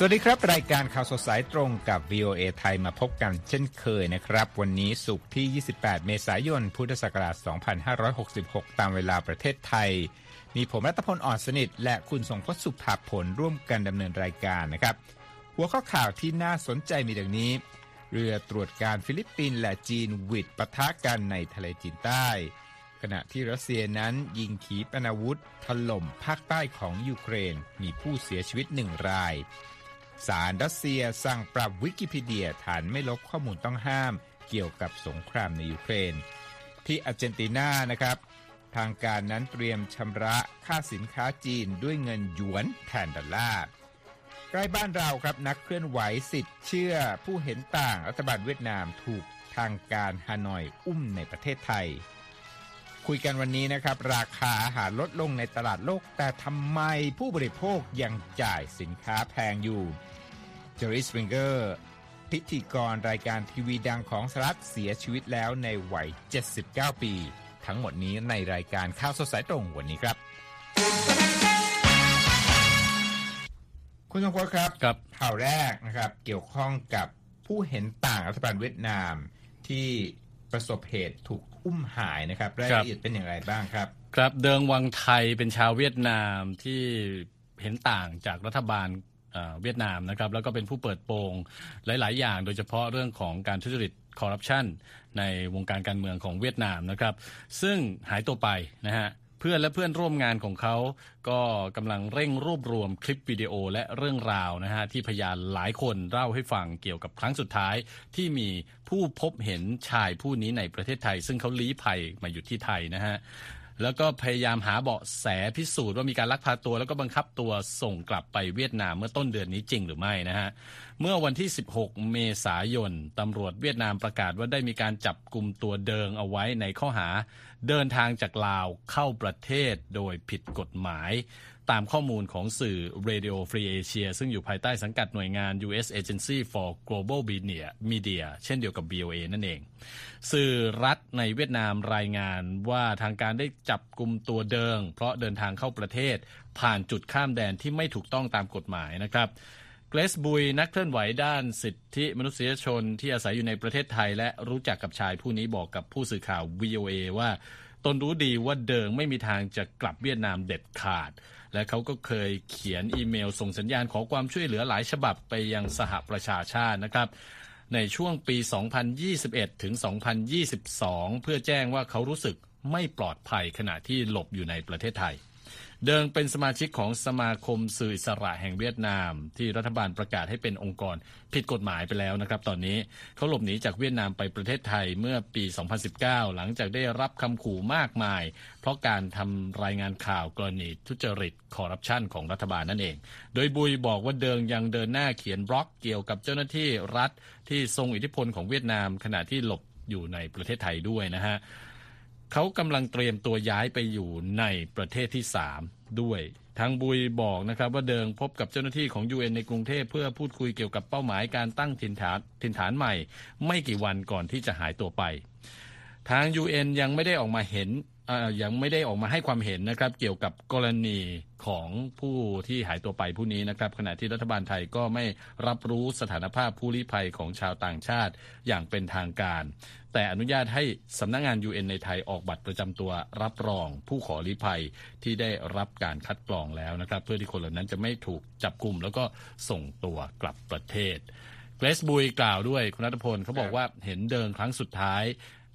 สวัสดีครับ รายการข่าวสดสายตรงกับ VOA ไทยมาพบกันเช่นเคยนะครับ วันนี้สุกที่ 28 เมษายน พุทธศักราช 2566 ตามเวลาประเทศไทย มีผมรัตพลอ่อนสนิท และคุณสงพจน์สุภาผลร่วมกันดำเนินรายการนะครับ หัวข้อข่าวที่น่าสนใจมีดังนี้ เรือตรวจการฟิลิปปินส์และจีนวิดปะทะกันในทะเลจีนใต้ ขณะที่รัสเซียนั้นยิงขีปนาวุธถล่มภาคใต้ของยูเครน มีผู้เสียชีวิตหนึ่งราย ศาลรัสเซียสั่งปรับวิกิพีเดียฐานไม่ลบข้อมูลต้องห้าม เกี่ยวกับสงครามในยูเครน ที่อาร์เจนตินานะครับ ทางการนั้นเตรียมชำระค่าสินค้าจีนด้วยเงินหยวนแทนดอลลาร์ใกล้บ้านเราครับนักเคลื่อนไหวสิทธิ์เชื่อผู้เห็นต่างรัฐบาลเวียดนามถูกทางการฮานอยอุ้มในประเทศไทย คุยกันวันนี้นะครับ ราคาอาหารลดลงในตลาดโลก แต่ทำไมผู้บริโภคยังจ่ายสินค้าแพงอยู่เจอริสปริงเกอร์พิธีกรรายการทีวีดังของสหรัฐเสียชีวิตแล้วในวัย 79 ปี ทั้งหมดนี้ในรายการข่าวสดสายตรงวันนี้ครับ คุณสมพศครับครับข่าวแรกนะครับ เกี่ยวข้องกับผู้เห็นต่างรัฐบาลเวียดนามที่ประสบเหตุถูก อุ้มหายนะครับรายละเอียดเป็นอย่างไรบ้างครับ ครับเดิงวังไทยเป็นชาวเวียดนามที่เห็นต่างจากรัฐบาลเวียดนามนะครับแล้วก็เป็นผู้เปิดโปงหลาย ๆ อย่างโดยเฉพาะเรื่องของการทุจริตคอร์รัปชันในวงการการเมืองของเวียดนามนะครับ ซึ่งหายตัวไปนะฮะ เพื่อนและเพื่อนร่วมงานของเขาก็กำลังเร่งรวบรวมคลิปวิดีโอและเรื่องราวนะฮะที่พยานหลายคนเล่าให้ฟังเกี่ยวกับครั้งสุดท้าย ที่มีผู้พบเห็นชายผู้นี้ในประเทศไทย ซึ่งเขาลี้ภัยมาอยู่ที่ไทยนะฮะแล้วก็พยายามหาเบาะแสพิสูจน์ว่ามีการลักพาตัว แล้วก็บังคับตัวส่งกลับไปเวียดนามเมื่อต้นเดือนนี้จริงหรือไม่นะฮะ เมื่อวันที่ 16 เมษายนตำรวจเวียดนามประกาศว่าได้มีการจับกลุ่มตัวเดิงเอาไว้ในข้อหา เดินทางจากลาวเข้าประเทศโดยผิดกฎหมาย ตามข้อมูลของสื่อ Radio Free Asia ซึ่งอยู่ภายใต้สังกัดหน่วยงาน U.S. Agency for Global Media เช่นเดียวกับ BOA นั่นเอง สื่อรัฐในเวียดนามรายงานว่าทางการได้จับกลุ่มตัวเดิง เพราะเดินทางเข้าประเทศผ่านจุดข้ามแดนที่ไม่ถูกต้องตามกฎหมายนะครับ เกรซบุยนักเคลื่อนไหวด้านสิทธิมนุษยชนที่อาศัยอยู่ในประเทศไทย และรู้จักกับชายผู้นี้บอกกับผู้สื่อข่าว VOA ว่าตนรู้ดีว่าเดิงไม่มีทางจะกลับเวียดนามเด็ดขาด และเขาก็เคยเขียนอีเมลส่งสัญญาณขอความช่วยเหลือหลายฉบับไปยังสหประชาชาตินะครับในช่วงปี 2021 ถึง 2022 เพื่อแจ้งว่าเขารู้สึกไม่ปลอดภัยขณะที่หลบอยู่ในประเทศไทย เดิงเป็นสมาชิกของสมาคมสื่ออิสระแห่งเวียดนาม ที่รัฐบาลประกาศให้เป็นองค์กรผิดกฎหมายไปแล้วนะครับ ตอนนี้เขาหลบหนีจากเวียดนามไปประเทศไทยเมื่อปี 2019 หลังจากได้รับคำขู่มากมาย เพราะการทำรายงานข่าวกรณีทุจริตคอร์รัปชันของรัฐบาลนั่นเอง โดยบุยบอกว่าเดิงยังเดินหน้าเขียนบล็อกเกี่ยวกับเจ้าหน้าที่รัฐที่ทรงอิทธิพลของเวียดนาม ขณะที่หลบอยู่ในประเทศไทยด้วยนะฮะ เขากำลังเตรียมตัวย้ายไปอยู่ในประเทศที่ 3 ด้วย ทางบุยบอกนะครับว่าเดิงพบกับเจ้าหน้าที่ของ UN ในกรุงเทพเพื่อพูดคุยเกี่ยวกับเป้าหมายการตั้งถิ่นฐานถิ่นฐานใหม่ ไม่กี่วันก่อนที่จะหายตัวไป ทาง UN ยังไม่ได้ออกมาเห็นยังไม่ได้ออกมาให้ความเห็นนะครับ เกี่ยวกับกรณีของผู้ที่หายตัวไปผู้นี้นะครับ ขณะที่รัฐบาลไทยก็ไม่รับรู้สถานภาพผู้ลี้ภัยของชาวต่างชาติอย่างเป็นทางการ แต่อนุญาตให้สำนักงงาน UN ในไทยออกบัตรประจำตัวรับรองผู้ขอลี้ภัยที่ได้รับการคัดกรองแล้วนะครับ เพื่อที่คนเหล่านั้นจะไม่ถูกจับกลุ่มแล้วก็ส่งตัวกลับประเทศเกรสบุยกล่าวด้วยคุณนัทพลเขาบอกว่าเห็นเดินครั้งสุดท้าย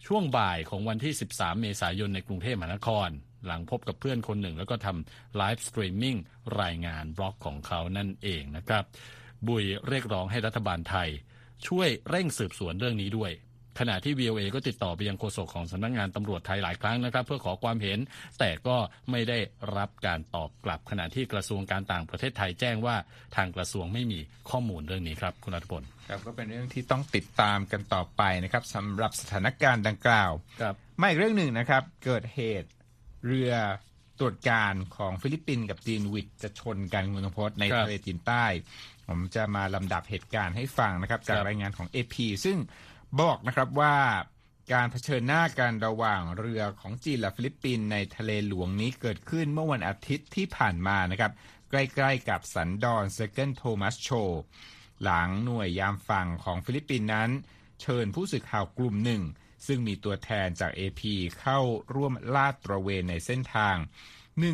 ช่วงบ่ายของวันที่ 13 เมษายนในกรุงเทพมหานคร หลังพบกับเพื่อนคนหนึ่ง แล้วก็ทำ live streaming รายงานบล็อกของเขานั่นเองนะครับ บุยเรียกร้องให้รัฐบาลไทย ช่วยเร่งสืบสวนเรื่องนี้ด้วย ขณะที่ VOA ก็ติดต่อไปยังโฆษกของสำนักงานตำรวจไทยหลายครั้งนะครับ เพื่อขอความเห็น แต่ก็ไม่ได้รับการตอบกลับ ขณะที่กระทรวงการต่างประเทศไทยแจ้งว่าทางกระทรวงไม่มีข้อมูลเรื่องนี้ครับ คุณรัฐพลครับก็เป็นเรื่องที่ต้องติดตามกันต่อไปนะครับสำหรับสถานการณ์ดังกล่าวครับไม่อีกเรื่องหนึ่งนะครับ เกิดเหตุเรือตรวจการของฟิลิปปินส์กับจีนหวิดจะชนกันคุณพจน์ในทะเลจีนใต้ ผมจะมาลำดับเหตุการณ์ให้ฟังนะครับ จากรายงานของ AP ซึ่ง บอกนะครับว่าการเผชิญหน้ากันระหว่างเรือของจีนและฟิลิปปินส์ในทะเลหลวงนี้เกิดขึ้นเมื่อวันอาทิตย์ที่ผ่านมานะครับ ใกล้ๆกับสันดอน Second Thomas Shoal หลังหน่วยยามฝั่งของฟิลิปปินส์นั้น เชิญผู้สื่อข่าวกลุ่มหนึ่ง ซึ่งมีตัวแทนจาก AP เข้าร่วมลาดตระเวนในเส้นทาง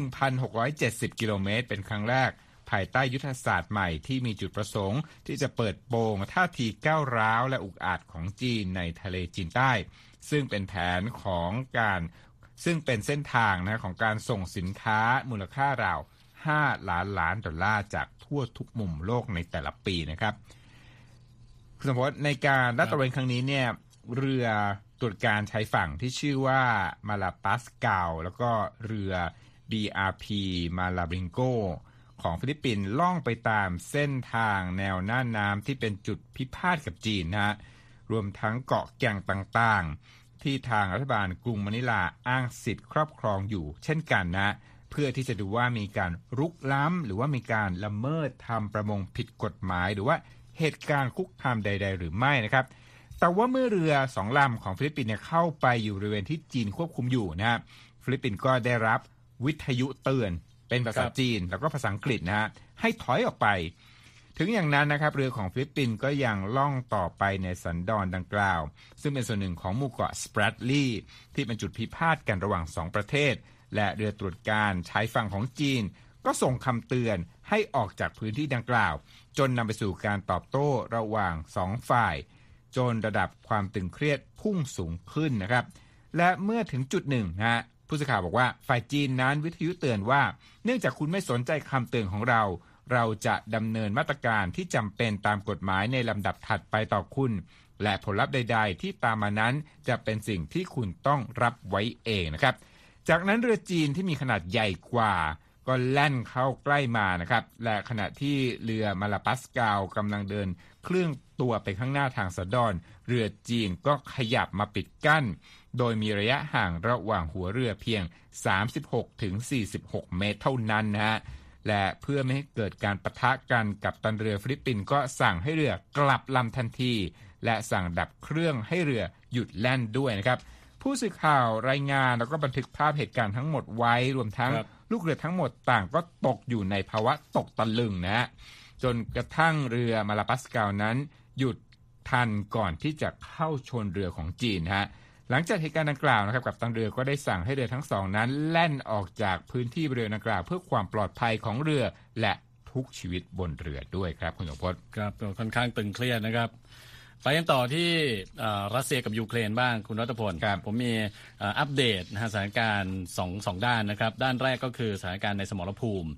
1,670 กิโลเมตรเป็นครั้งแรก ภายใต้ยุทธศาสตร์ใหม่ที่มีจุดประสงค์ ที่จะเปิดโปงท่าทีก้าวร้าวและอุกอาจของจีนในทะเลจีนใต้ ซึ่งเป็นแผนของการซึ่งเป็นเส้นทางนะของการส่งสินค้ามูลค่าราว 5 ล้านล้านดอลลาร์จากทั่วทุกมุมโลกในแต่ละปีนะครับคุณสมพศในการลาดตระเวนครั้งนี้เนี่ยเรือตรวจการชายฝั่งที่ชื่อว่ามาลาปัสเกาแล้วก็เรือ BRP มาลาบริงโก ของฟิลิปปินส์ล่องไปตามเส้นทางแนวหน้าน้ำที่เป็นจุดพิพาทกับจีนนะฮะรวมทั้งเกาะแก่งต่างๆ ที่ทางรัฐบาลกรุงมะนิลาอ้างสิทธิ์ครอบครองอยู่ เช่นกันนะ เพื่อที่จะดูว่ามีการรุกล้ำ หรือว่ามีการละเมิดทำประมงผิดกฎหมาย หรือว่าเหตุการณ์คุกคามใด ๆ หรือไม่นะครับ แต่ว่าเมื่อเรือสองลำของฟิลิปปินส์เข้าไปอยู่บริเวณที่จีนควบคุมอยู่นะฟิลิปปินส์ก็ได้รับวิทยุเตือน เป็นภาษาจีนแล้วก็ภาษาอังกฤษนะฮะให้ถอยออกไป ถึงอย่างนั้นนะครับเรือของฟิลิปปินส์ก็ยังล่องต่อไปในสันดอนดังกล่าว ซึ่งเป็นส่วนหนึ่งของหมู่เกาะสแปรตลีย์ที่เป็นจุดพิพาทกันระหว่างสองประเทศ และเรือตรวจการณ์ชายฝั่งของจีน ก็ส่งคำเตือนให้ออกจากพื้นที่ดังกล่าว จนนำไปสู่การตอบโต้ระหว่างสองฝ่าย จนระดับความตึงเครียดพุ่งสูงขึ้นนะครับและเมื่อถึงจุดหนึ่งนะฮะ ผู้สื่อข่าวบอกว่าฝ่ายจีนนั้นวิทยุเตือนว่า เนื่องจากคุณไม่สนใจคำเตือนของเรา เราจะดำเนินมาตรการที่จำเป็นตามกฎหมายในลำดับถัดไปต่อคุณ และผลลัพธ์ใด ๆ ที่ตามมานั้นจะเป็นสิ่งที่คุณต้องรับไว้เองนะครับ จากนั้นเรือจีนที่มีขนาดใหญ่กว่า ก็แล่นเข้าใกล้มานะครับ และขณะที่เรือมาลาปัสกาวกำลังเดินเคลื่องตัวไปข้างหน้าทางสะดอน เรือจีนก็ขยับมาปิดกั้น โดยมีระยะห่างระหว่างหัวเรือเพียง 36ถึง46 เมตรเท่านั้นนะฮะและเพื่อไม่ให้เกิดการปะทะกันกัปตันเรือฟิลิปปินส์ก็สั่งให้เรือกลับลำทันที และสั่งดับเครื่องให้เรือหยุดแล่นด้วยนะครับ ผู้สื่อข่าวรายงานแล้วก็บันทึกภาพเหตุการณ์ทั้งหมดไว้รวมทั้งลูกเรือทั้งหมดต่างก็ตกอยู่ในภาวะตกตะลึงนะฮะจนกระทั่งเรือมาลาปัสกัวนั้น หยุดทันก่อนที่จะเข้าชนเรือของจีนฮะ หลังจากเหตุการณ์ดังกล่าวนะครับกับตันเรือก็ได้สั่งให้เรือทั้งสองนั้น แล่นออกจากพื้นที่เรือดังกล่าว เพื่อความปลอดภัยของเรือและทุกชีวิตบนเรือด้วยครับคุณสมพศครับค่อนข้างตึงเครียดนะครับไปกันต่อที่รัสเซียกับยูเครนบ้างคุณรัตพลครับผมมีอัปเดตนะฮะสถานการณ์สองสองด้านนะครับ ด้านแรกก็คือสถานการณ์ในสมรภูมิ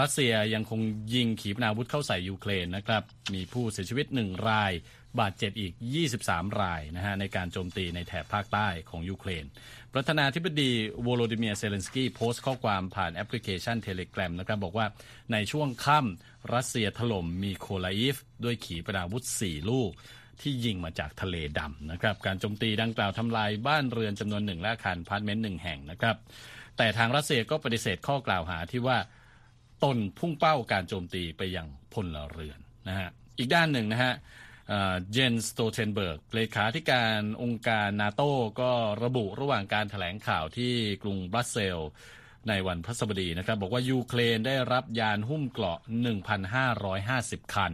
รัสเซียยังคงยิงขีปนาวุธเข้าใส่ยูเครนนะครับ มีผู้เสียชีวิตหนึ่งราย บาดเจ็บอีก 23 รายนะฮะในการโจมตีในแถบภาคใต้ของยูเครน ประธานาธิบดีโวโลดิเมียร์ เซเลนสกี้โพสต์ข้อความผ่านแอปพลิเคชันเทเลแกรมนะครับบอกว่าในช่วงค่ำรัสเซียถล่มมิโคลาอิฟ ด้วยขีปนาวุธ 4 ลูกที่ยิงมาจากทะเลดำนะครับ การโจมตีดังกล่าวทำลายบ้านเรือนจำนวนหนึ่งและอาคารอพาร์ตเมนต์หนึ่งแห่งนะครับ แต่ทางรัสเซียก็ปฏิเสธข้อกล่าวหาที่ว่าตนพุ่งเป้าการโจมตีไปยังพลเรือนนะฮะ อีกด้านหนึ่งนะฮะ เจนส์ สโตลเทนเบิร์กเลขาธิการองค์การนาโต้ก็ระบุระหว่างการแถลงข่าวที่กรุงบรัสเซลในวันพฤหัสบดีนะครับ บอกว่ายูเครนได้รับยานหุ้มเกราะ 1,550 คัน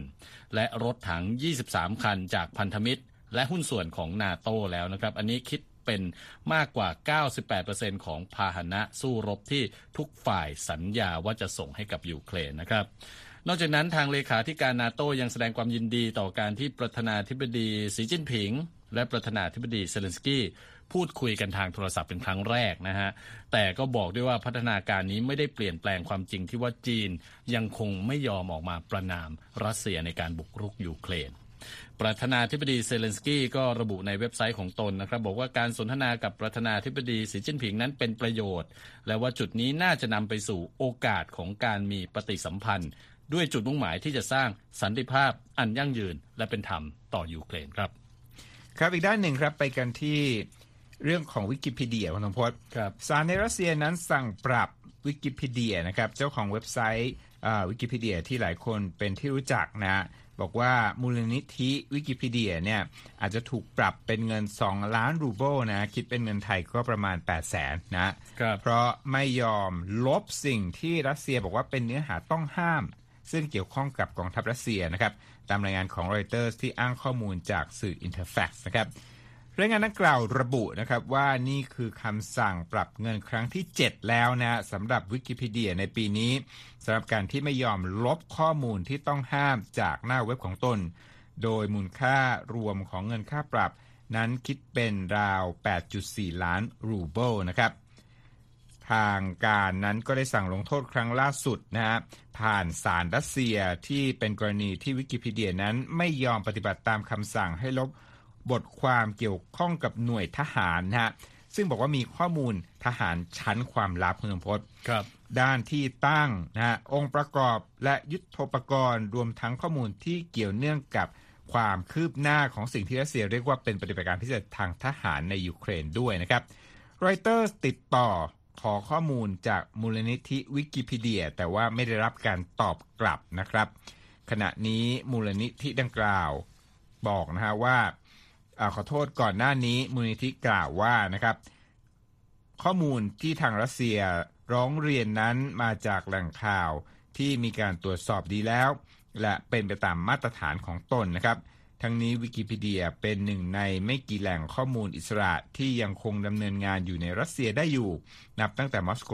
และรถถัง 23 คันจากพันธมิตร และหุ้นส่วนของนาโต้แล้วนะครับ อันนี้คิดเป็นมากกว่า 98%ของพาหนะสู้รบที่ทุกฝ่ายสัญญาว่าจะส่งให้กับยูเครนนะครับ นอกจากนั้นทางเลขาธิการนาโต้ยังแสดงความยินดีต่อการที่ประธานาธิบดีสีจิ้นผิง และประธานาธิบดีเซเลนสกี้พูดคุยกันทางโทรศัพท์เป็นครั้งแรกนะฮะ แต่ก็บอกด้วยว่าพัฒนาการนี้ไม่ได้เปลี่ยนแปลงความจริงที่ว่าจีนยังคงไม่ยอมออกมาประนามรัสเซียในการบุกรุกยูเครน ประธานาธิบดีเซเลนสกี้ก็ระบุในเว็บไซต์ของตนนะครับ บอกว่าการสนทนากับประธานาธิบดีสีจิ้นผิงนั้นเป็นประโยชน์ และว่าจุดนี้น่าจะนำไปสู่โอกาสของการมีปฏิสัมพันธ์ ด้วยจุดมุ่งหมายที่จะสร้างสันติภาพอันยั่งยืนและเป็นธรรมต่อยูเครนครับ ครับอีกด้านหนึ่งครับไปกันที่เรื่องของวิกิพีเดียคุณสมพศครับศาลในรัสเซียนั้นสั่งปรับวิกิพีเดียนะครับเจ้าของเว็บไซต์วิกิพีเดียที่หลายคนเป็นที่รู้จักนะบอกว่ามูลนิธิวิกิพีเดียเนี่ยอาจจะถูกปรับเป็นเงิน 2 ล้านรูเบิลนะคิดเป็นเงินไทยก็ประมาณ 8 0 0แสนนะเพราะไม่ยอมลบสิ่งที่รัสเซียบอกว่าเป็นเนื้อหาต้องห้าม ซึ่งเกี่ยวข้องกับกองทัพรัสเซียนะครับตามรายงานของรอยเตอร์ที่อ้างข้อมูลจากสื่ออินเทอร์แฟกซ์นะครับรายงานดังกล่าวระบุนะครับว่านี่คือคำสั่งปรับเงินครั้งที่ 7 แล้วนะสำหรับวิกิพีเดียในปีนี้สำหรับการที่ไม่ยอมลบข้อมูลที่ต้องห้ามจากหน้าเว็บของตน โดยมูลค่ารวมของเงินค่าปรับ นั้นคิดเป็นราว 8.4 ล้านรูเบิลนะครับ ทางการนั้นก็ได้สั่งลงโทษครั้งล่าสุดนะฮะผ่านศาลรัสเซียที่เป็นกรณีที่วิกิพีเดียนั้นไม่ยอมปฏิบัติตามคำสั่งให้ลบบทความเกี่ยวข้องกับหน่วยทหารนะฮะซึ่งบอกว่ามีข้อมูลทหารชั้นความลับคุณสมพศครับ ด้านที่ตั้งนะฮะองค์ประกอบและยุทธปกรณ์ รวมทั้งข้อมูลที่เกี่ยวเนื่องกับความคืบหน้าของสิ่งที่รัสเซียเรียกว่าเป็นปฏิบัติการพิเศษทางทหารในยูเครนด้วยนะครับรอยเตอร์ติดต่อ ขอข้อมูลจากมูลนิธิวิกิพีเดีย แต่ว่าไม่ได้รับการตอบกลับนะครับ ขณะนี้มูลนิธิดังกล่าวบอกนะฮะว่าอขอโทษก่อนหน้านี้มูลนิธิกล่าวว่านะครับ ข้อมูลที่ทางรัสเซียร้องเรียนนั้นมาจากแหล่งข่าวที่มีการตรวจสอบดีแล้ว และเป็นไปตามมาตรฐานของตนนะครับ ทั้งนี้วิกิพีเดียเป็นหนึ่งในไม่กี่แหล่งข้อมูลอิสระที่ยังคงดำเนินงานอยู่ในรัสเซียได้อยู่ นับตั้งแต่มอสโก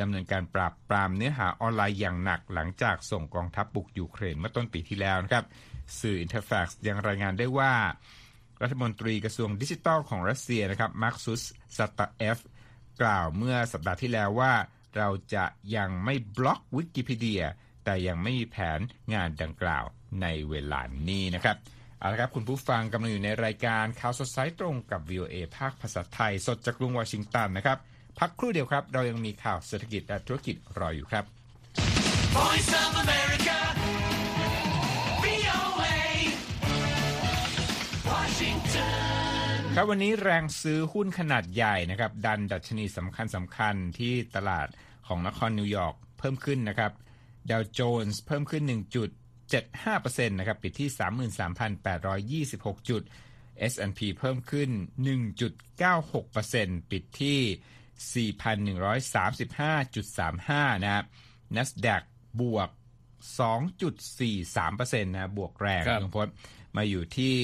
ดำเนินการปราบปรามเนื้อหาออนไลน์อย่างหนักหลังจากส่งกองทัพบุกยูเครนเมื่อต้นปีที่แล้วนะครับ สื่ออินเทอร์แฟกซ์ยังรายงานด้วยว่า รัฐมนตรีกระทรวงดิจิทัลของรัสเซียนะครับมักซุต ชาดาเอฟกล่าวเมื่อสัปดาห์ที่แล้วว่า เราจะยังไม่บล็อกวิกิพีเดียแต่ยังไม่มีแผนงานดังกล่าวในเวลานี้นะครับ เอาละครับ คุณผู้ฟังกำลังอยู่ในรายการข่าวสดสายตรงกับ VOA ภาคภาษาไทย สดจากกรุงวอชิงตันนะครับ พักครู่เดียวครับ เรายังมีข่าวเศรษฐกิจและธุรกิจรออยู่ครับ Voice of America ครับวันนี้แรงซื้อหุ้นขนาดใหญ่นะครับ ดันดัชนีสำคัญสำคัญที่ตลาดของนครนิวยอร์กเพิ่มขึ้นนะครับดาวโจนส์เพิ่มขึ้น 1.75%นะครับปิดที่ 33,826 จุด S&P เพิ่มขึ้น 1.96%ปิดที่ 4,135.35 นะครับ NASDAQ บวก 2.43%นะบวกแรงคุณพจน์มาอยู่ที่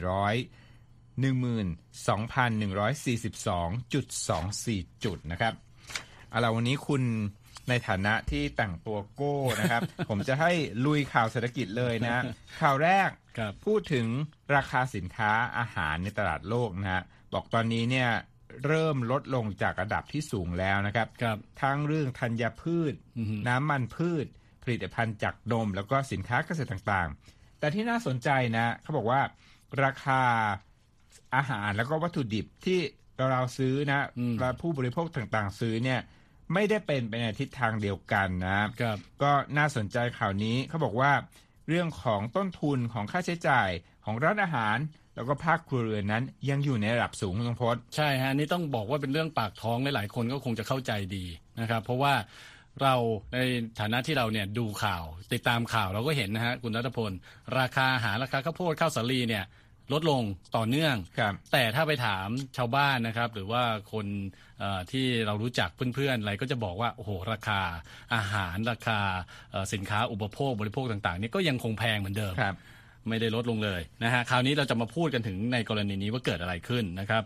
12,400 12,142.24 จุดนะครับเอาละวันนี้คุณ ในฐานะที่แต่งตัวโก้นะครับ ผมจะให้ลุยข่าวเศรษฐกิจเลยนะ ข่าวแรกพูดถึงราคาสินค้าอาหารในตลาดโลกนะฮะบอกตอนนี้เนี่ยเริ่มลดลงจากระดับที่สูงแล้วนะครับรบทั้งเรื่องธัญพืช น้ำมันพืช ผลิตภัณฑ์จากนม แล้วก็สินค้าเกษตรต่างๆ แต่ที่น่าสนใจนะเขาบอกว่าราคาอาหารแล้วก็วัตถุดิบที่เราเราซื้อนะและผู้บริโภคต่างๆ ซื้อเนี่ย ไม่ได้เป็นไปในทิศทางเดียวกันนะครับก็น่าสนใจข่าวนี้เขาบอกว่าเรื่องของต้นทุนของค่าใช้จ่ายของร้านอาหาร แล้วก็ภาคครัวเรือนนั้น ยังอยู่ในระดับสูงคุณพจน์ใช่ฮะนี่ต้องบอกว่าเป็นเรื่องปากท้องหลายๆคนก็คงจะเข้าใจดีนะครับ เพราะว่าเราในฐานะที่เราเนี่ยดูข่าว ติดตามข่าวเราก็เห็นนะฮะคุณรัตพล ราคาอาหารราคาข้าวโพดข้าวสาลีเนี่ย ลดลงต่อเนื่อง แต่ถ้าไปถามชาวบ้านนะครับ หรือว่าคนที่เรารู้จักเพื่อนๆอะไรก็จะบอกว่า โอ้โห ราคาอาหารราคาสินค้าอุปโภคบริโภคต่างๆนี่ก็ยังคงแพงเหมือนเดิมไม่ได้ลดลงเลยนะฮะคราวนี้เราจะมาพูดกันถึงในกรณีนี้ว่าเกิดอะไรขึ้นนะครับ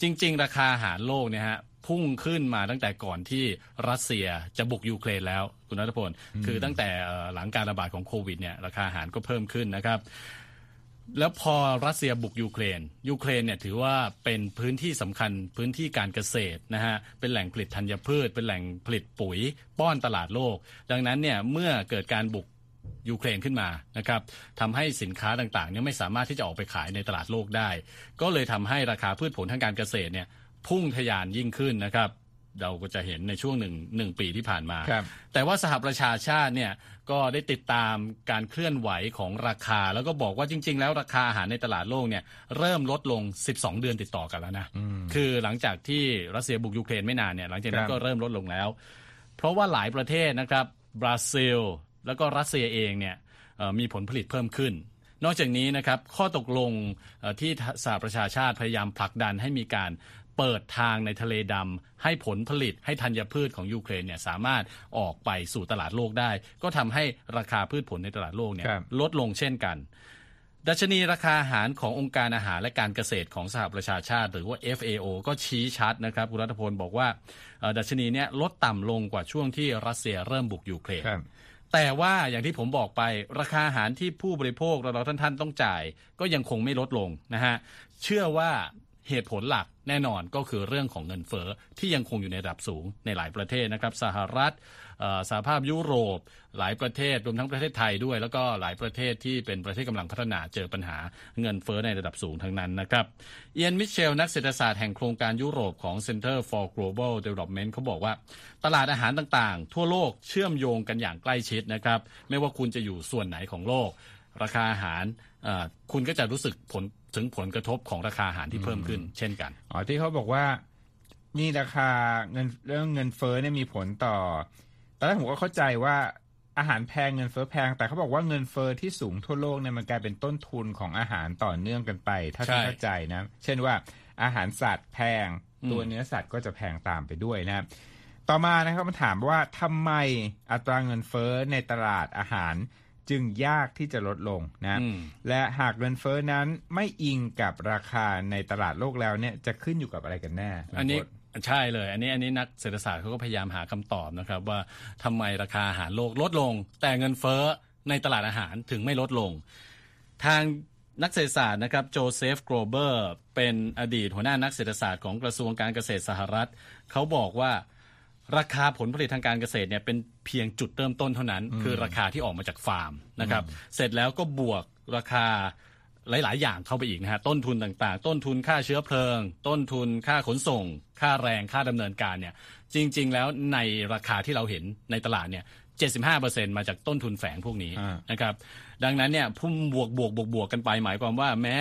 จริง ๆ ราคาอาหารโลกเนี่ยฮะพุ่งขึ้นมาตั้งแต่ก่อนที่รัสเซียจะบุกยูเครนแล้วคุณนัทพลคือตั้งแต่หลังการระบาดของโควิดเนี่ยราคาอาหารก็เพิ่มขึ้นนะครับ แล้วพอรัสเซียบุกยูเครน ยูเครนเนี่ยถือว่าเป็นพื้นที่สำคัญพื้นที่การเกษตรนะฮะ เป็นแหล่งผลิตธัญพืช เป็นแหล่งผลิตปุ๋ย ป้อนตลาดโลก ดังนั้นเนี่ยเมื่อเกิดการบุกยูเครนขึ้นมานะครับทำให้สินค้าต่างๆเนี่ยไม่สามารถที่จะออกไปขายในตลาดโลกได้ ก็เลยทำให้ราคาพืชผลทางการเกษตรเนี่ยพุ่งทะยานยิ่งขึ้นนะครับ เราก็จะเห็นในช่วงหนึ่งหนึ่งปีที่ผ่านมา แต่ว่าสหประชาชาติเนี่ย ก็ได้ติดตามการเคลื่อนไหวของราคา แล้วก็บอกว่าจริง ๆ แล้วราคาอาหารในตลาดโลกเนี่ยเริ่มลดลง 12 เดือนติดต่อกันแล้วนะ คือหลังจากที่รัสเซียบุกยูเครนไม่นานเนี่ยหลังจากนั้นก็เริ่มลดลงแล้ว เพราะว่าหลายประเทศนะครับบราซิล แล้วก็รัสเซียเองเนี่ยมีผลผลิตเพิ่มขึ้น นอกจากนี้นะครับข้อตกลงที่สหประชาชาติพยายามผลักดันให้มีการ เปิดทางในทะเลดำให้ผลผลิตให้ธัญพืชของยูเครนเนี่ยสามารถออกไปสู่ตลาดโลกได้ ก็ทำให้ราคาพืชผลในตลาดโลกเนี่ยลดลงเช่นกัน ดัชนีราคาอาหารขององค์การอาหารและการเกษตรของสหประชาชาติ หรือว่า FAO ก็ชี้ชัดนะครับคุณรัฐพลบอกว่าดัชนีเนี้ยลดต่ำลงกว่าช่วงที่รัสเซียเริ่มบุกยูเครนแต่ว่าอย่างที่ผมบอกไปราคาอาหารที่ผู้บริโภคเราท่านท่านต้องจ่าย ก็ยังคงไม่ลดลงนะฮะเชื่อว่า เหตุผลหลักแน่นอนก็คือเรื่องของเงินเฟอ้อที่ยังคงอยู่ในระดับสูงในหลายประเทศนะครับสหรัฐสหภาพยุโรป หลายประเทศรวมทั้งประเทศไทยด้วย แล้วก็หลายประเทศที่เป็นประเทศกำลังพัฒนาเจอปัญหาเงินเฟอ้อในระดับสูงทั้งนั้นนะครับเอียนมิเชลนักเศรษฐศาสตร์แห่งโครงการยุโรปของ Center for Global Development เขาบอกว่า ตลาดอาหารต่างๆ ทั่วโลกเชื่อมโยงกันอย่างใกล้ชิดนะครับไม่ว่าคุณจะอยู่ส่วนไหนของโลก ราคาอาหารคุณก็จะรู้สึกผลถึงผลกระทบของราคาอาหารที่เพิ่มขึ้น เช่นกันอ๋อที่เขาบอกว่านี่ราคาเงินเรื่องเงินเฟ้อเนี่ยมีผลต่อตอนแรกผมก็เข้าใจว่าอาหารแพงเงินเฟ้อแพง แต่เขาบอกว่าเงินเฟ้อที่สูงทั่วโลกเนี่ยมันกลายเป็นต้นทุนของอาหารต่อเนื่องกันไป ถ้าที่เข้าใจนะ เช่นว่าอาหารสัตว์แพงตัวเนื้อสัตว์ก็จะแพงตามไปด้วยนะต่อมานะครับมาถามว่าทำไมอัตราเงินเฟ้อในตลาดอาหาร จึงยากที่จะลดลงนะและหากเงินเฟ้อนั้นไม่อิงกับราคาในตลาดโลกแล้วเนี่ยจะขึ้นอยู่กับอะไรกันแน่ อันนี้ใช่เลย อันนี้อันนี้นักเศรษฐศาสตร์เขาก็พยายามหาคำตอบนะครับว่าทำไมราคาอาหารโลกลดลง แต่เงินเฟ้อในตลาดอาหารถึงไม่ลดลง ทางนักเศรษฐศาสตร์นะครับโจเซฟโกลเบอร์เป็นอดีตหัวหน้านักเศรษฐศาสตร์ของกระทรวงการเกษตรสหรัฐ เขาบอกว่าราคาผลผลิตทางการเกษตรเนี่ยเป็น เพียงจุดเริ่มต้นเท่านั้น คือราคาที่ออกมาจากฟาร์มนะครับ เสร็จแล้วก็บวกราคาหลาย ๆ อย่างเข้าไปอีกนะฮะต้นทุนต่างๆ ต้นทุนค่าเชื้อเพลิง ต้นทุนค่าขนส่ง ค่าแรงค่าดำเนินการเนี่ยจริง ๆ แล้วในราคาที่เราเห็นในตลาดเนี่ย75%มาจากต้นทุนแฝงพวกนี้นะครับดังนั้นเนี่ยพุ่มบวกบวกบวกบวกกันไปหมายความว่าแม้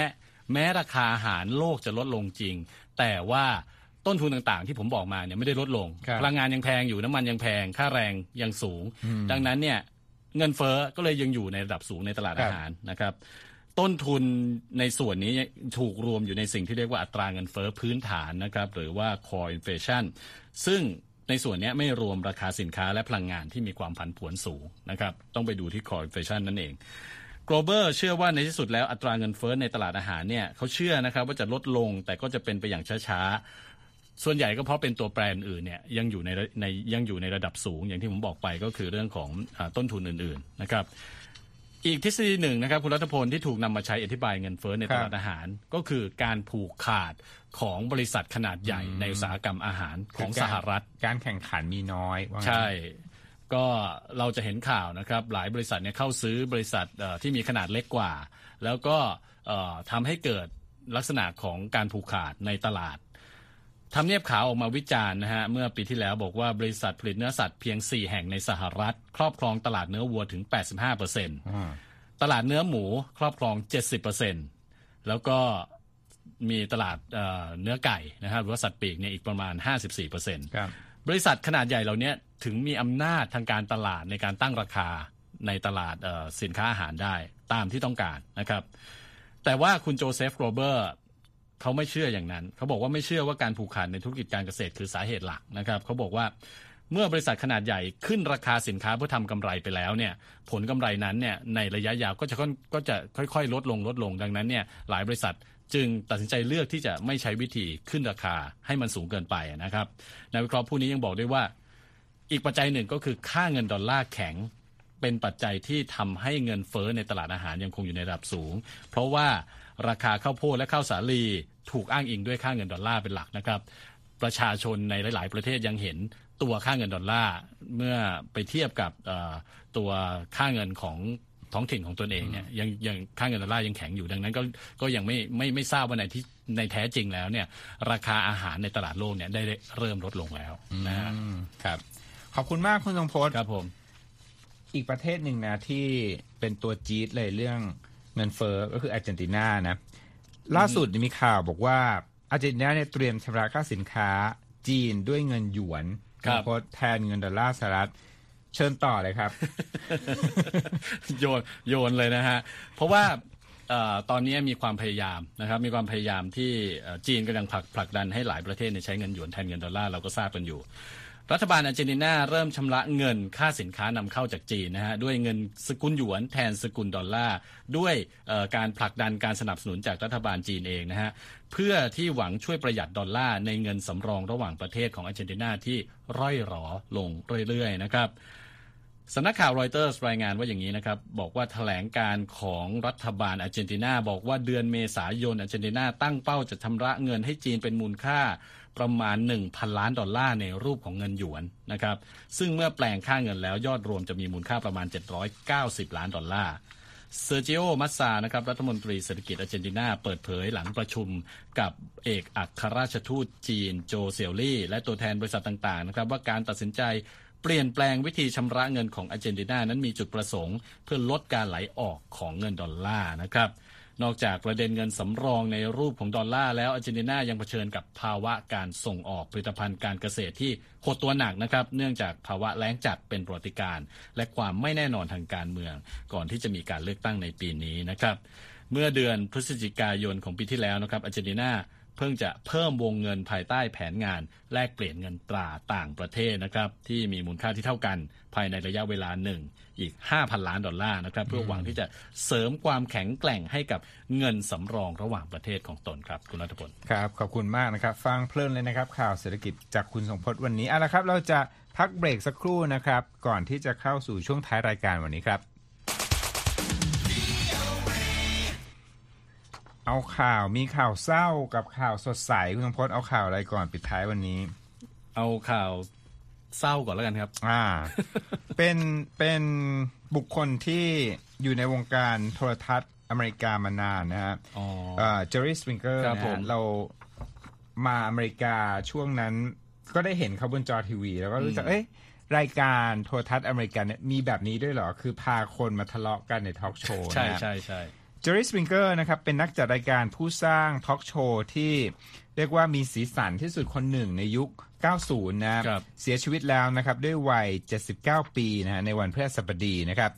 แม้ราคาอาหารโลกจะลดลงจริง แต่ว่า ต้นทุนต่างๆ ที่ผมบอกมาเนี่ยไม่ได้ลดลง พลังงานยังแพงอยู่น้ำมันยังแพง ค่าแรงยังสูง ดังนั้นเนี่ยเงินเฟ้อก็เลยยังอยู่ในระดับสูงในตลาดอาหารนะครับ ต้นทุนในส่วนนี้ถูกรวมอยู่ในสิ่งที่เรียกว่าอัตราเงินเฟ้อพื้นฐานนะครับหรือว่า core inflation ซึ่งในส่วนนี้ไม่รวมราคาสินค้าและพลังงานที่มีความผันผวนสูงนะครับต้องไปดูที่ core inflation นั่นเอง global เชื่อว่าในที่สุดแล้วอัตราเงินเฟ้อในตลาดอาหารเนี่ยเขาเชื่อนะครับว่าจะลดลงแต่ก็จะเป็นไปอย่างช้า ส่วนใหญ่ก็เพราะเป็นตัวแปรอื่นเนี่ยยังอยู่ในในยังอยู่ในระดับสูง อย่างที่ผมบอกไปก็คือเรื่องของอต้นทุนอื่นๆนะครับ อีกทฤษฎีหนึ่งนะครับคุณรัฐพลที่ถูกนำมาใช้อธิบายเงินเฟ้อในตลาดอาหาร ก็คือการผูกขาดของบริษัทขนาดใหญ่ในอุตสาหกรรมอาหารของสหรัฐ การแข่งขันมีน้อยใช่ก็เราจะเห็นข่าวนะครับ หลายบริษัทเนี่ยเข้าซื้อบริษัทที่มีขนาดเล็กกว่า แล้วก็ทำให้เกิดลักษณะของการผูกขาดในตลาด ทำเนียบขาวออกมาวิจารณ์นะฮะเมื่อปีที่แล้วบอกว่าบริษัทผลิตเนื้อสัตว์เพียง 4 แห่งในสหรัฐ ครอบครองตลาดเนื้อวัวถึง 85เปอร์เซ็นต์ตลาดเนื้อหมูครอบครอง 70เปอร์เซ็นต์แล้วก็มีตลาดเนื้อไก่นะครับหรือว่าสัตว์ปีกเนี่ยอีกประมาณ 54เปอร์เซ็นต์บริษัทขนาดใหญ่เหล่านี้ถึงมีอำนาจทางการตลาดในการตั้งราคาในตลาดสินค้าอาหารได้ตามที่ต้องการนะครับแต่ว่าคุณโจเซฟโรเบอร์ เขาไม่เชื่ออย่างนั้น เขาบอกว่าไม่เชื่อว่าการผูกขาดในธุรกิจการเกษตรคือสาเหตุหลักนะครับเขาบอกว่าเมื่อบริษัทขนาดใหญ่ขึ้นราคาสินค้าเพื่อทำกำไรไปแล้วเนี่ยผลกำไรนั้นเนี่ยในระยะยาวก็จะก็จะค่อยๆ ลดลงลดลงดังนั้นเนี่ยหลายบริษัทจึงตัดสินใจเลือกที่จะไม่ใช้วิธีขึ้นราคาให้มันสูงเกินไปนะครับนายวิเคราะห์ผู้นี้ยังบอกด้วยว่า อีกปัจจัยหนึ่งก็คือค่าเงินดอลลาร์แข็งเป็นปัจจัยที่ทำให้เงินเฟ้อในตลาดอาหารยังคงอยู่ในระดับสูง เพราะว่า ราคาข้าวโพดและข้าวสาลีถูกอ้างอิงด้วยค่าเงินดอลลาร์เป็นหลักนะครับ ประชาชนในหลาย ๆ ประเทศยังเห็นตัวค่าเงินดอลลาร์เมื่อไปเทียบกับตัวค่าเงินของท้องถิ่นของตนเองเนี่ยยังยังค่าเงินดอลลาร์ยังแข็งอยู่ดังนั้นก็ก็ยังไม่ไม่ไม่ทราบว่าในที่ในแท้จริงแล้วเนี่ยราคาอาหารในตลาดโลกเนี่ยได้เริ่มลดลงแล้วนะฮะครับ ขอบคุณมากคุณทรงพจน์ครับผม อีกประเทศหนึ่งนะที่เป็นตัวจี๊ดเลยเรื่อง เงินเฟอ้อก็คืออาร์เจนตินานะ ล่าสุดมีข่าวบอกว่าอาร์เจนตินาเนี่ยเตรียมชำระค่าสินค้าจีนด้วยเงินหยวนครับแทนเงินดอลลาร์สหรัฐเชิญต่อเลยครับ โยนโยนเลยนะฮะ เพราะว่าตอนนี้มีความพยายามนะครับมีความพยายามที่จีนกำลังผลักผลักดันให้หลายประเทศใช้เงินหยวนแทนเงินดอลลาร์เราก็ทราบกันอยู่ รัฐบาลอาร์เจนตินาเริ่มชำระเงินค่าสินค้านำเข้าจากจีนนะฮะด้วยเงินสกุลหยวนแทนสกุลดอลลาร์ ด้วยการผลักดันการสนับสนุนจากรัฐบาลจีนเองนะฮะเพื่อที่หวังช่วยประหยัดดอลลาร์ในเงินสำรองระหว่างประเทศของอาร์เจนตินาที่ร่อยหรอลงเรื่อยๆนะครับสำนักข่าวรอยเตอร์รายงานว่าอย่างนี้นะครับ บอกว่าแถลงการณ์ของรัฐบาลอาร์เจนตินา บอกว่าเดือนเมษายนอาร์เจนตินาตั้งเป้าจะชำระเงินให้จีนเป็นมูลค่า ประมาณ 1,000 ล้านดอลลาร์ในรูปของเงินหยวนนะครับ ซึ่งเมื่อแปลงค่าเงินแล้วยอดรวมจะมีมูลค่าประมาณ 790 ล้านดอลลาร์เซอร์จิโอ มัสซา นะครับ รัฐมนตรีเศรษฐกิจอาร์เจนตินา เปิดเผยหลังประชุมกับเอกอัครราชทูตจีน โจว เสี่ยวลี่ และตัวแทนบริษัทต่าง ๆ นะครับ ว่าการตัดสินใจเปลี่ยนแปลงวิธีชำระเงินของอาร์เจนตินา นั้นมีจุดประสงค์ เพื่อลดการไหลออกของเงินดอลลาร์นะครับ นอกจากประเด็นเงินสำรองในรูปของดอลลาร์แล้วอาร์เจนตินายังเผชิญกับภาวะการส่งออกผลิตภัณฑ์การเกษตรที่หดตัวหนักนะครับ เนื่องจากภาวะแล้งจัดเป็นปรติการ และความไม่แน่นอนทางการเมือง ก่อนที่จะมีการเลือกตั้งในปีนี้นะครับ เมื่อเดือนพฤศจิกายนของปีที่แล้วนะครับอาร์เจนตินา เพิ่งจะเพิ่มวงเงินภายใต้แผนงาน แลกเปลี่ยนเงินตราต่างประเทศนะครับที่มีมูลค่าที่เท่ากัน ภายในระยะเวลาหนึ่งอีก 5,000 ล้านดอลลาร์นะครับเพื่อหวังที่จะเสริมความแข็งแกร่งให้กับเงินสำรองระหว่างประเทศของตนครับ คุณรัฐพลครับ ขอบคุณมากนะครับ ฟังเพลินเลยนะครับ ข่าวเศรษฐกิจจากคุณสงพจน์วันนี้เอาละครับ เราจะพักเบรกสักครู่นะครับ ก่อนที่จะเข้าสู่ช่วงท้ายรายการวันนี้ครับ เอาข่าวมีข่าวเศร้ากับข่าวสดใสคุณสมพศเอาข่าวอะไรก่อนปิดท้ายวันนี้ เอาข่าวเศร้าก่อนแล้วกันครับ อ่า เป็นเป็นบุคคลที่อยู่ในวงการโทรทัศน์อเมริกามานานนะฮะอ๋อเจอร์รี่สปริงเกอร์นะเรามาอเมริกาช่วงนั้นก็ได้เห็นเขาบนจอทีวี แล้วก็รู้จักเอ้ยรายการโทรทัศน์อเมริกันเนี่ยมีแบบนี้ด้วยเหรอ คือพาคนมาทะเลาะกันในทอล์กโชว์ใช่ใช่ใช่เเจอร์รี่สปริงเกอร์นะครับเป็นนักจัดรายการผู้สร้างทอล์กโชว์ที่เรียกว่ามีสีสันที่สุดคนหนึ่งในยุค 90 นะเสียชีวิตแล้วนะครับด้วยวัย 79 ปีนะฮะในวันพฤหัสบดีนะครับ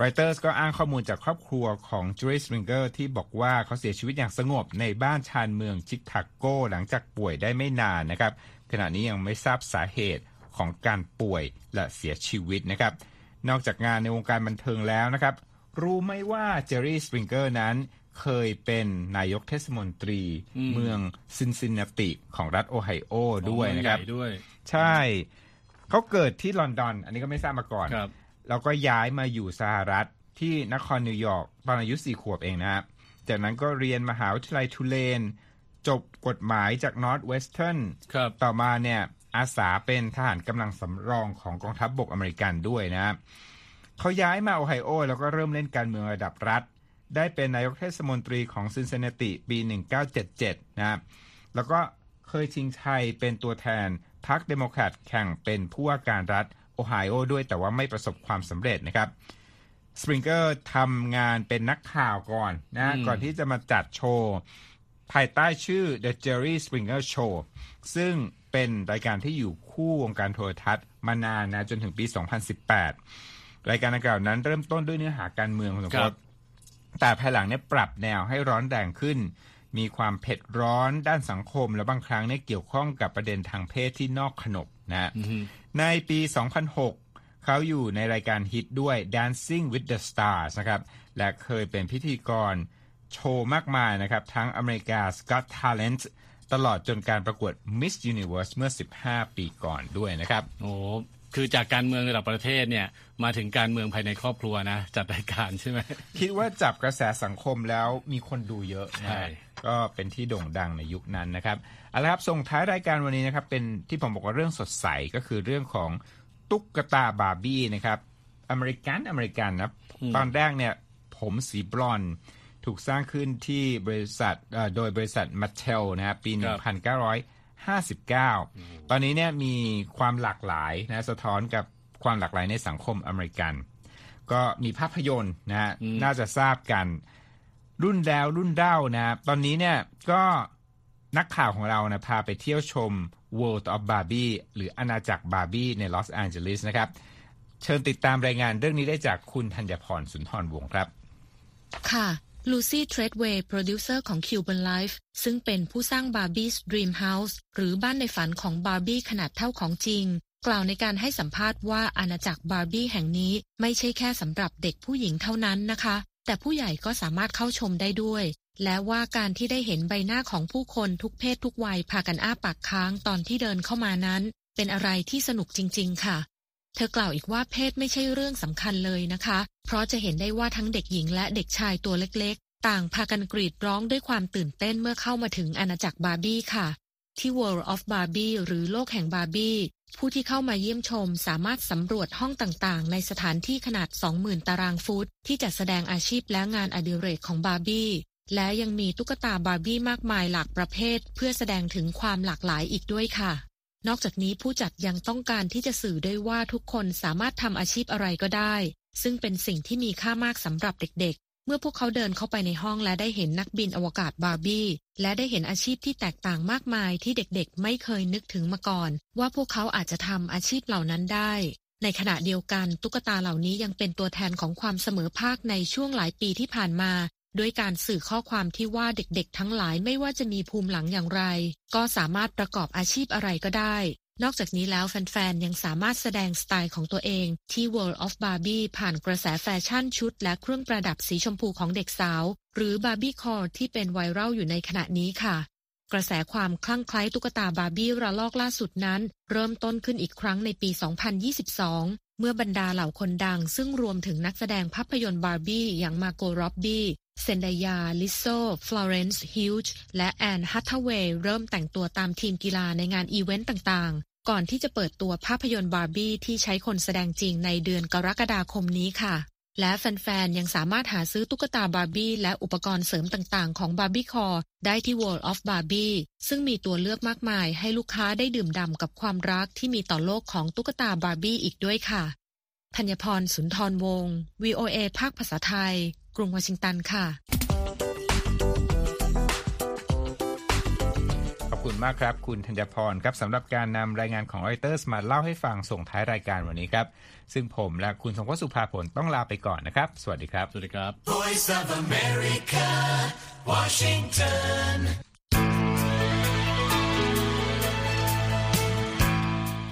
รอยเตอร์สก็อ้างข้อมูลจากครอบครัวของเจูร์รี่สปริงเกอร์ที่บอกว่าเขาเสียชีวิตอย่างสงบในบ้านชานเมืองชิคาโกหลังจากป่วยได้ไม่นานนะครับ ขณะนี้ยังไม่ทราบสาเหตุของการป่วยและเสียชีวิตนะครับ นอกจากงานในวงการบันเทิงแล้วนะครับ รู้ไหมว่าเจอร์รี่สปริงเกอร์นั้นเคยเป็นนายกเทศมนตรี เมืองซินซินนาติของรัฐโอไฮโอด้วยนะครับด้วย ใช่เขาเกิดที่ลอนดอน อันนี้ก็ไม่ทราบมาก่อนแล้วก็ย้ายมาอยู่สหรัฐที่นครนิวยอร์กตอนอายุสี่ขวบเองนะครับจากนั้นก็เรียนมหาวิทยาลัยทูเลน จบกฎหมายจากนอร์ทเวสเทิร์นต่อมาเนี่ยอาสาเป็นทหารกำลังสำรองของกองทัพบกอเมริกันด้วยนะ เขาย้ายมาโอไฮโอแล้วก็เริ่มเล่นการเมืองระดับรัฐ ได้เป็นนายกเทศมนตรีของซินซินนาติปี 1977 นะครับ แล้วก็เคยชิงชัยเป็นตัวแทนพรรคเดโมแครตแข่งเป็นผู้ว่าการรัฐโอไฮโอด้วยแต่ว่าไม่ประสบความสำเร็จนะครับสปริงเกอร์ทำงานเป็นนักข่าวก่อนนะก่อนที่จะมาจัดโชว์ ภายใต้ชื่อ The Jerry Springer Show ซึ่งเป็นรายการที่อยู่คู่วงการโทรทัศน์มานานนะจนถึงปี 2018 รายการดังกล่าวนั้นเริ่มต้นด้วยเนื้อหาการเมืองคุณสมบัติแต่ภายหลังเนี่ยปรับแนวให้ร้อนแรงขึ้น มีความเผ็ดร้อนด้านสังคม และบางครั้งเนี่ยเกี่ยวข้องกับประเด็นทางเพศที่นอกขนบนะในปี 2006 เขาอยู่ในรายการฮิตด้วย Dancing with the Stars นะครับ และเคยเป็นพิธีกรโชว์มากมายนะครับ ทั้งอเมริกา Got Talent ตลอดจนการประกวด Miss Universe เมื่อ 15 ปีก่อนด้วยนะครับ โอ้ คือจากการเมืองระดับประเทศเนี่ย มาถึงการเมืองภายในครอบครัวนะ จัดรายการใช่ไหมคิดว่าจับกระแสสังคมแล้วมีคนดูเยอะใช่ก็เป็นที่โด่งดังในยุคนั้นนะครับเอาละครับส่งท้ายรายการวันนี้นะครับ เป็นที่ผมบอกว่าเรื่องสดใสก็คือเรื่องของตุ๊กตาบาร์บี้นะครับอเมริกันอเมริกันนะตอนแรกเนี่ยผมสีบลอนด์ถูกสร้างขึ้นที่บริษัทโดยบริษัทมัตเทลนะครับปี 1900 59 ตอนนี้เนี่ยมีความหลากหลายนะสะท้อนกับ ความหลากหลายในสังคมอเมริกัน ก็มีภาพยนตร์นะฮะน่าจะทราบกัน รุ่นแล้วรุ่นเล่านะตอนนี้เนี่ยก็นักข่าวของเรานะพาไปเที่ยวชม World of Barbie หรืออาณาจักรบาร์บี้ในลอสแอนเจลิสนะครับ เชิญติดตามรายงานเรื่องนี้ได้จากคุณธัญพรสุนทรวงศ์ครับ ค่ะลูซี่เทรดเวย์โปรดิวเซอร์ของ Kilburn Live ซึ่งเป็นผู้สร้าง Barbie's Dream House หรือบ้านในฝันของบาร์บี้ขนาดเท่าของจริง กล่าวในการให้สัมภาษณ์ว่าอาณาจักรบาร์บี้แห่งนี้ไม่ใช่แค่สำหรับเด็กผู้หญิงเท่านั้นนะคะ แต่ผู้ใหญ่ก็สามารถเข้าชมได้ด้วย และว่าการที่ได้เห็นใบหน้าของผู้คนทุกเพศทุกวัยพากันอ้าปากค้างตอนที่เดินเข้ามานั้น เป็นอะไรที่สนุกจริง ๆ ค่ะ เธอกล่าวอีกว่าเพศไม่ใช่เรื่องสำคัญเลยนะคะ เพราะจะเห็นได้ว่าทั้งเด็กหญิงและเด็กชายตัวเล็กๆ ต่างพากันกรีดร้องด้วยความตื่นเต้นเมื่อเข้ามาถึงอาณาจักรบาร์บี้ค่ะที่ World of Barbie หรือโลกแห่งบาร์บี้ ผู้ที่เข้ามาเยี่ยมชมสามารถสำรวจห้องต่างๆ ในสถานที่ขนาด 20,000 ตารางฟุต ที่จัดแสดงอาชีพและงานอดิเรกของบาร์บี้ และยังมีตุ๊กตาบาร์บี้มากมายหลากประเภท เพื่อแสดงถึงความหลากหลายอีกด้วยค่ะ นอกจากนี้ผู้จัดยังต้องการที่จะสื่อด้วยว่าทุกคนสามารถทำอาชีพอะไรก็ได้ ซึ่งเป็นสิ่งที่มีค่ามากสำหรับเด็ก เมื่อพวกเขาเดินเข้าไปในห้องและได้เห็นนักบินอวกาศบาร์บี้ และได้เห็นอาชีพที่แตกต่างมากมายที่เด็กๆ ไม่เคยนึกถึงมาก่อน ว่าพวกเขาอาจจะทำอาชีพเหล่านั้นได้ ในขณะเดียวกันตุ๊กตาเหล่านี้ยังเป็นตัวแทนของความเสมอภาคในช่วงหลายปีที่ผ่านมาด้วยการสื่อข้อความที่ว่าเด็กๆ ทั้งหลายไม่ว่าจะมีภูมิหลังอย่างไร ก็สามารถประกอบอาชีพอะไรก็ได้ นอกจากนี้แล้วแฟนๆ ยังสามารถแสดงสไตล์ของตัวเองที่ World of Barbie ผ่านกระแสแฟชั่นชุดและเครื่องประดับสีชมพูของเด็กสาว หรือ Barbie Core ที่เป็นไวรัลอยู่ในขณะนี้ค่ะ กระแสความคลั่งไคล้ตุ๊กตาบาร์บี้ระลอกล่าสุดนั้น เริ่มต้นขึ้นอีกครั้งในปี 2022 เมื่อบรรดาเหล่าคนดัง ซึ่งรวมถึงนักแสดงภาพยนตร์บาร์บี้อย่างมาร์โกร็อบบี้ เซนดายา ลิโซ ฟลอเรนซ์ ฮิวจ์ และแอนแฮทธาเวย์เริ่มแต่งตัวตามทีมกีฬาในงานอีเวนต์ต่างๆ ก่อนที่จะเปิดตัวภาพยนตร์บาร์บี้ที่ใช้คนแสดงจริงในเดือนกรกฎาคมนี้ค่ะ และแฟนๆ ยังสามารถหาซื้อตุ๊กตาบาร์บี้และอุปกรณ์เสริมต่างๆ ของ Barbiecore ได้ที่ World of Barbie ซึ่งมีตัวเลือกมากมายให้ลูกค้าได้ดื่มด่ำกับความรักที่มีต่อโลกของตุ๊กตาบาร์บี้อีกด้วยค่ะธัญพรสุนทรวงศ์ VOA ภาคภาษาไทย กรุงวอชิงตันค่ะคุณมากครับ คุณธัญพรครับสำหรับการนำรายงานของรอยเตอร์สมาเล่าให้ฟังส่งท้ายรายการวันนี้ครับ ซึ่งผมและคุณสงวสุภาผลต้องลาไปก่อนนะครับ สวัสดีครับ สวัสดีครับ Voice of America Washington